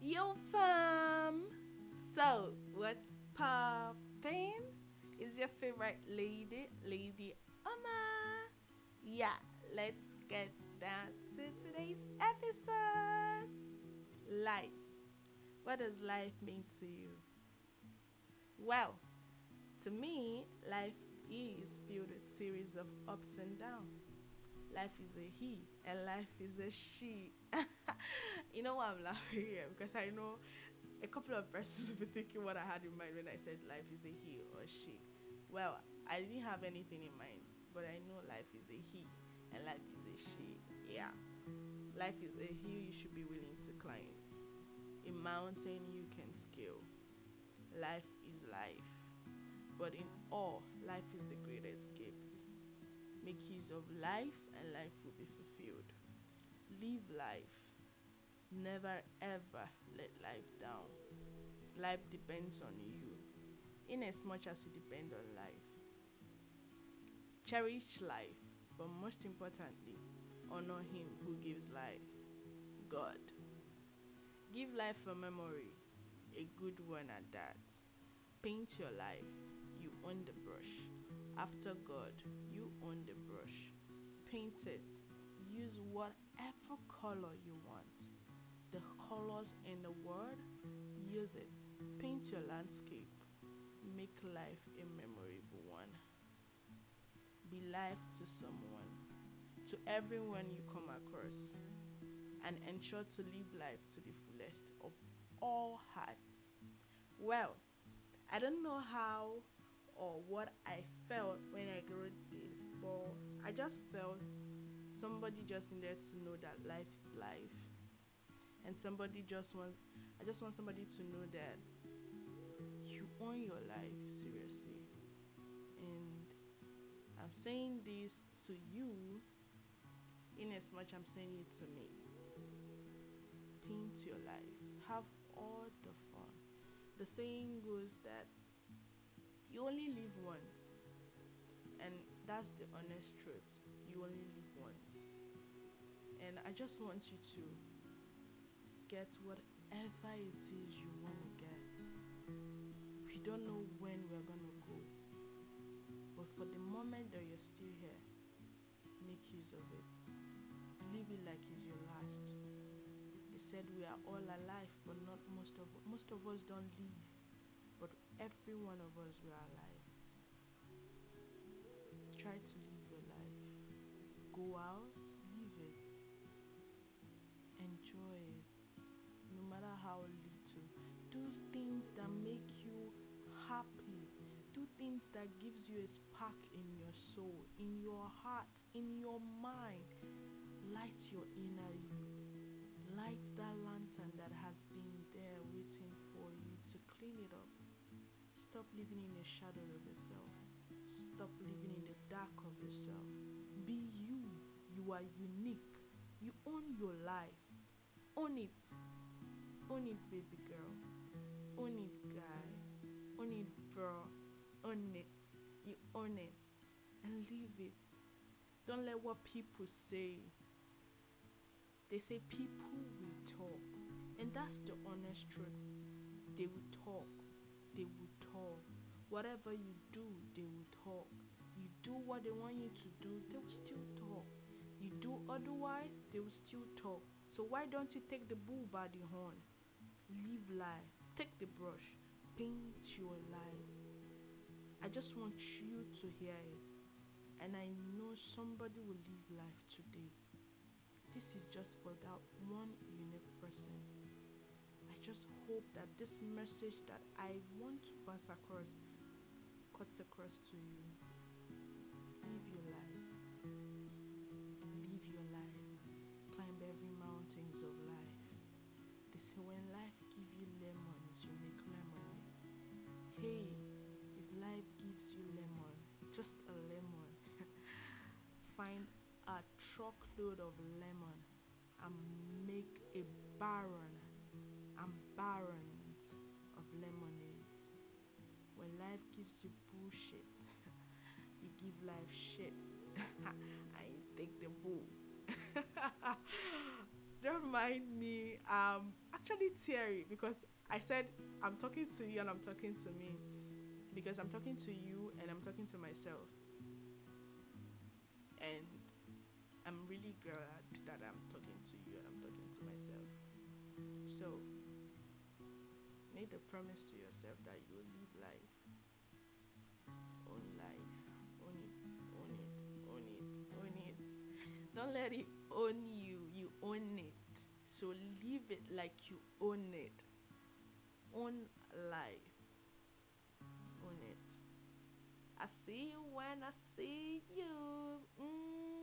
Yo, fam! So, what's poppin'? Is your favorite lady, Lady Oma? Yeah, let's get down to today's episode. Life. What does life mean to you? Well, to me, life is filled with series of ups and downs. Life is a he and life is a she. you know why I'm laughing here? Because I know a couple of persons will be thinking what I had in mind when I said life is a he or she. Well, I didn't have anything in mind, but I know life is a he and life is a she. Yeah. Life is a hill you should be willing to climb, a mountain you can scale. Life is life. But in all, life is the greatest gift. Make use of life, and life will be fulfilled. Live life. Never ever let life down. Life depends on you, in as much as you depend on life. Cherish life, but most importantly, honor Him who gives life God. Give life a memory, a good one at that. Paint your life, you own the brush. After God, you own the brush. Paint it. Use whatever color you want. The colors in the world, use it. Paint your landscape. Make life a memorable one. Be life to someone, to everyone you come across, and ensure to live life to the fullest of all hearts. Well, I don't know how or what I felt when I wrote this, but I just felt somebody just needed to know that life is life, and somebody just wants. I just want somebody to know that you own your life seriously, and I'm saying this to you in as much I'm saying it to me. Think your life, have all the fun. The saying goes that you only live once, and that's the honest truth. You only live once, and I just want you to get whatever it is you want to get. We don't know when we're gonna go, but for the moment that you're still here, make use of it. Live it like it's your last. They said we are all alive, but not most of most of us don't live but every one of us we are alive. Try to live your life. Go out, how little. Do things that make you happy. Do things that gives you a spark in your soul, in your heart, in your mind. Light your inner you. Light that lantern that has been there waiting for you to clean it up. Stop living in the shadow of yourself. Stop living in the dark of yourself. Be you. You are unique. You own your life. Own it. Own it, baby girl. Own it, guy. Own it, bro. Own it. You own it. And leave it. Don't let what people say. They say people will talk. And that's the honest truth. They will talk they will talk. Whatever you do, they will talk. You do what they want you to do, they will still talk. You do otherwise, they will still talk. So why don't you take the bull by the horn? Live life. Take the brush. Paint your life. I just want you to hear it. And I know somebody will live life today. This is just for that one unique person. I just hope that this message that I want to pass across cuts across to you. Live your life. Find a truckload of lemon and make a barren and barrens of lemonade. When life gives you bullshit, you give life shit. I take the bull. don't mind me. Um, actually teary because I said I'm talking to you and I'm talking to me because I'm talking to you and I'm talking to myself. And I'm really glad that I'm talking to you and I'm talking to myself. So, make a promise to yourself that you will live life. Own life. Own it. Own it. Own it. Own it. Don't let it own you. You own it. So live it like you own it. Own life. I see you when I see you. Mm.